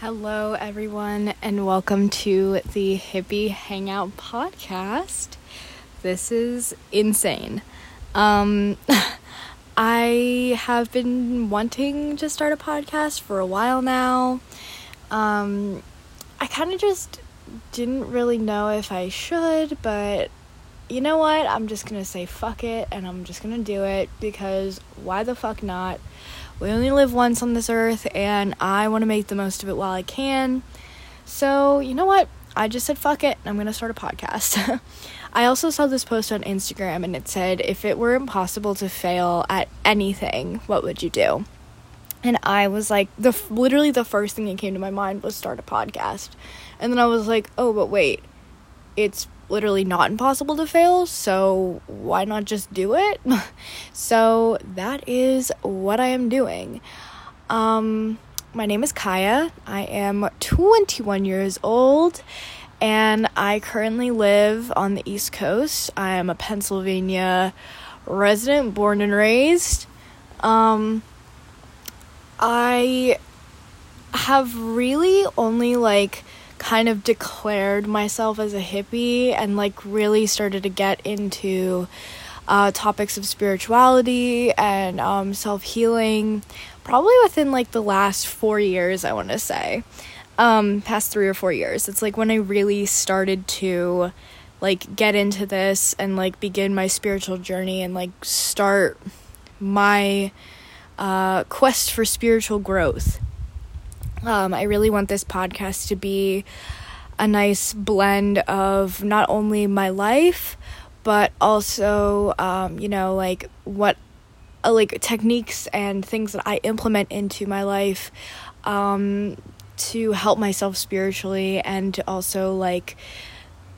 Hello, everyone, and welcome to the Hippie Hangout podcast. This is insane. Um, I have been wanting to start a podcast for a while now. Um, I kind of just didn't really know if I should, but you know what? I'm just gonna say fuck it and I'm just gonna do it because why the fuck not? We only live once on this earth and I want to make the most of it while I can. So, you know what? I just said fuck it I'm gonna start a podcast. I also saw this post on Instagram and it said, if it were impossible to fail at anything, what would you do? And I was like, the literally the first thing that came to my mind was start a podcast. And then I was like, oh, but wait, it's literally not impossible to fail, so why not just do it? so that is what I am doing. Um, my name is Kaiya. I am 21 years old and I currently live on the East Coast. I am a Pennsylvania resident, born and raised. Um, I have really only like kind of declared myself as a hippie and like really started to get into uh, topics of spirituality and um, self healing probably within like the last four years, I want to say. Um, past three or four years. It's like when I really started to like get into this and like begin my spiritual journey and like start my uh, quest for spiritual growth. Um, I really want this podcast to be a nice blend of not only my life, but also, um, you know, like what, uh, like techniques and things that I implement into my life um, to help myself spiritually and to also, like,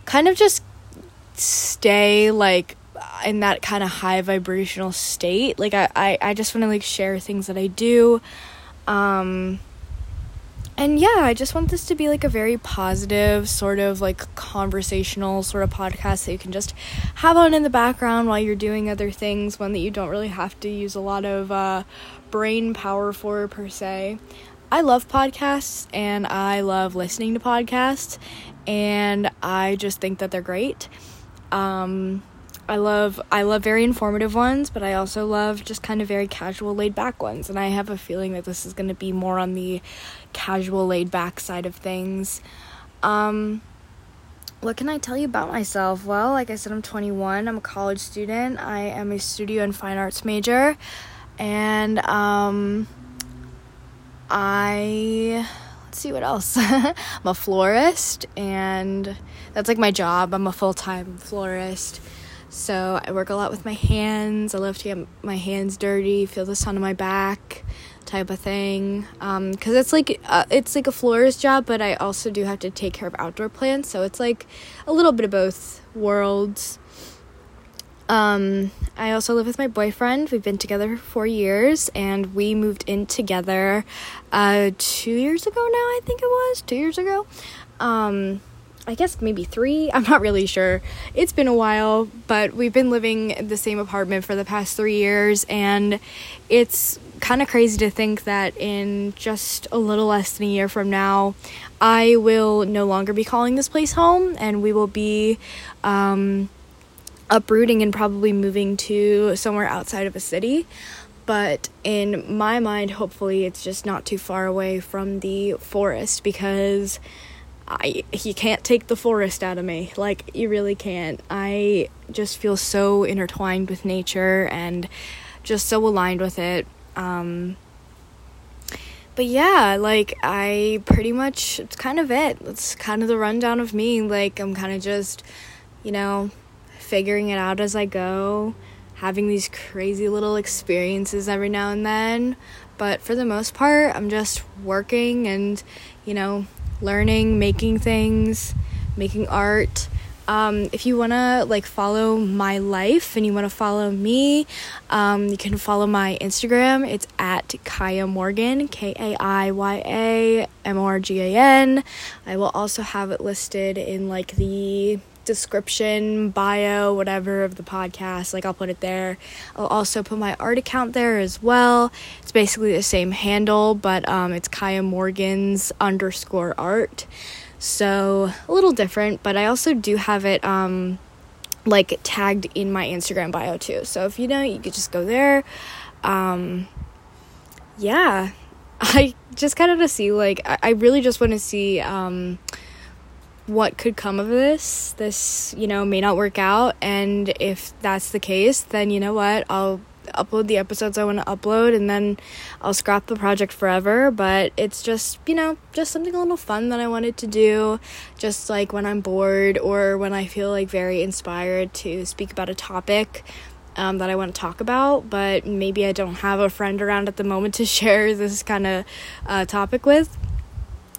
kind of just stay, like, in that kind of high vibrational state. Like, I, I, I just want to, like, share things that I do. Um, and yeah, I just want this to be like a very positive, sort of like conversational sort of podcast that you can just have on in the background while you're doing other things, one that you don't really have to use a lot of uh, brain power for, per se. I love podcasts and I love listening to podcasts, and I just think that they're great. Um, I love I love very informative ones, but I also love just kind of very casual laid back ones. And I have a feeling that this is going to be more on the casual laid back side of things. Um what can I tell you about myself? Well, like I said, I'm 21. I'm a college student. I am a studio and fine arts major. And um I let's see what else. I'm a florist and that's like my job. I'm a full-time florist so I work a lot with my hands. I love to get my hands dirty, feel the sun on my back, type of thing. Um, cause it's like uh, it's like a florist job, but I also do have to take care of outdoor plants. So it's like a little bit of both worlds. Um, I also live with my boyfriend. We've been together for four years, and we moved in together uh, two years ago. Now I think it was two years ago. Um, I guess maybe three. I'm not really sure. It's been a while, but we've been living in the same apartment for the past three years, and it's kind of crazy to think that in just a little less than a year from now, I will no longer be calling this place home, and we will be um, uprooting and probably moving to somewhere outside of a city. But in my mind, hopefully, it's just not too far away from the forest because I can't take the forest out of me. Like you really can't. I just feel so intertwined with nature and just so aligned with it. Um but yeah, like I pretty much it's kind of it. It's kind of the rundown of me. Like I'm kind of just, you know, figuring it out as I go, having these crazy little experiences every now and then. But for the most part, I'm just working and, you know, learning, making things, making art. Um, if you want to like follow my life and you want to follow me, um, you can follow my Instagram. It's at Kaiya Morgan, K A I Y A M O R G A N. I will also have it listed in like the description, bio, whatever of the podcast. Like I'll put it there. I'll also put my art account there as well. It's basically the same handle, but um, it's Kaiya Morgan's underscore art. So a little different, but I also do have it um, like tagged in my Instagram bio too. So if you know, you could just go there. Um, yeah, I just kind of to see like I, I really just want to see um, what could come of this. This, you know, may not work out. And if that's the case, then you know what? I'll upload the episodes I want to upload and then I'll scrap the project forever. But it's just, you know, just something a little fun that I wanted to do. Just like when I'm bored or when I feel like very inspired to speak about a topic. Um, that I want to talk about, but maybe I don't have a friend around at the moment to share this kind of uh, topic with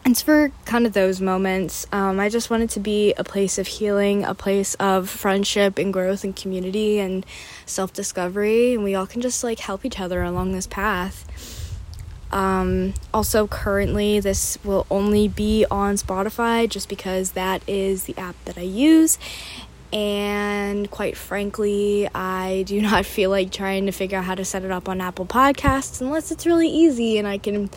it's for kind of those moments. Um, I just wanted to be a place of healing, a place of friendship and growth and community and self discovery, and we all can just like help each other along this path. Um, also, currently, this will only be on Spotify just because that is the app that I use. And quite frankly, I do not feel like trying to figure out how to set it up on Apple Podcasts unless it's really easy and I can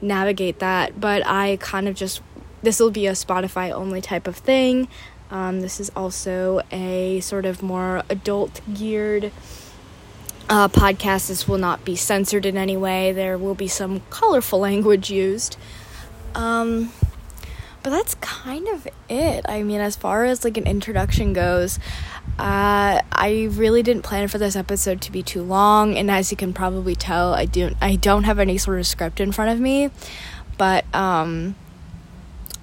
navigate that. But I kind of just, this will be a Spotify only type of thing. Um, this is also a sort of more adult geared uh, podcast. This will not be censored in any way. There will be some colorful language used. Um, but that's kind of it. I mean, as far as like an introduction goes, uh, I really didn't plan for this episode to be too long, and as you can probably tell, I don't I don't have any sort of script in front of me. But um,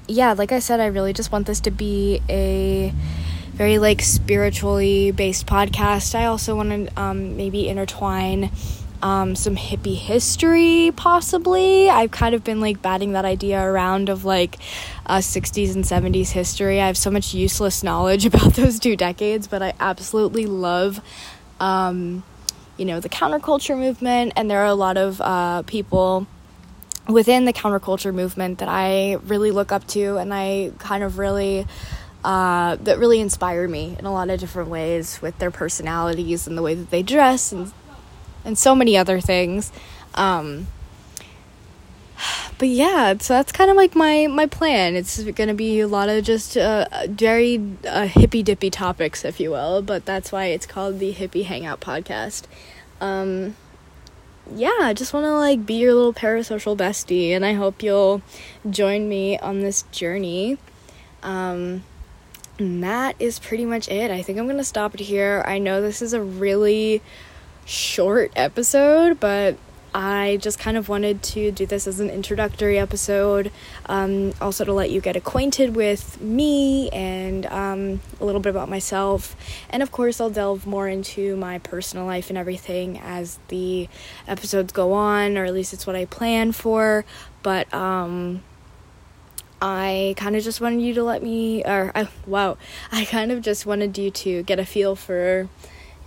yeah, like I said, I really just want this to be a very like spiritually based podcast. I also want to um, maybe intertwine um, some hippie history, possibly. I've kind of been like batting that idea around of like uh, 60s and 70s history. I have so much useless knowledge about those two decades, but I absolutely love, um, you know, the counterculture movement, and there are a lot of uh, people within the counterculture movement that I really look up to, and I kind of really. Uh, that really inspire me in a lot of different ways with their personalities and the way that they dress and and so many other things. Um, but yeah, so that's kind of like my my plan. It's going to be a lot of just uh, very uh, hippy dippy topics, if you will. But that's why it's called the Hippie Hangout Podcast. Um, yeah, I just want to like be your little parasocial bestie, and I hope you'll join me on this journey. Um, and that is pretty much it. I think I'm gonna stop it here. I know this is a really short episode, but I just kind of wanted to do this as an introductory episode, um, also to let you get acquainted with me and um, a little bit about myself. And of course, I'll delve more into my personal life and everything as the episodes go on, or at least it's what I plan for. But um, I kind of just wanted you to let me, or uh, wow, I kind of just wanted you to get a feel for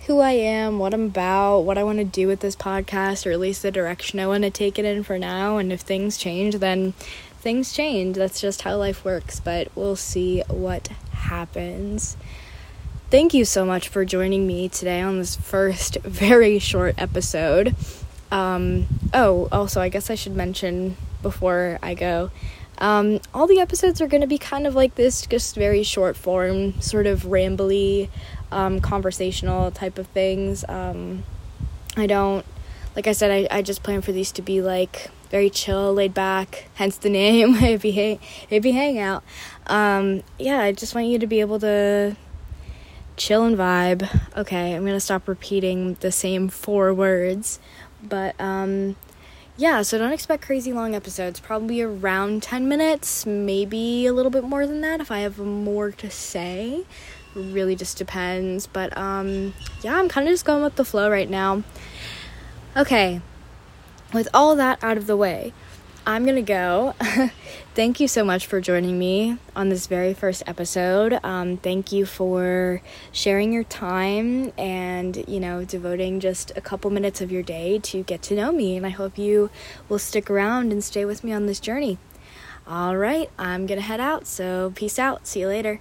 who I am, what I'm about, what I want to do with this podcast, or at least the direction I want to take it in for now. And if things change, then things change. That's just how life works, but we'll see what happens. Thank you so much for joining me today on this first very short episode. Um, oh, also, I guess I should mention before I go. Um, all the episodes are going to be kind of like this, just very short form, sort of rambly, um, conversational type of things. Um, I don't, like I said, I, I just plan for these to be like very chill, laid back, hence the name, hippie, hang, hippie hangout. Um, yeah, I just want you to be able to chill and vibe. Okay, I'm gonna stop repeating the same four words, but um, yeah, so don't expect crazy long episodes. Probably around 10 minutes, maybe a little bit more than that if I have more to say really just depends. But um, yeah, I'm kind of just going with the flow right now. Okay, with all that out of the way, I'm gonna go. thank you so much for joining me on this very first episode. Um, thank you for sharing your time and, you know, devoting just a couple minutes of your day to get to know me. And I hope you will stick around and stay with me on this journey. All right, I'm gonna head out, so peace out. See you later.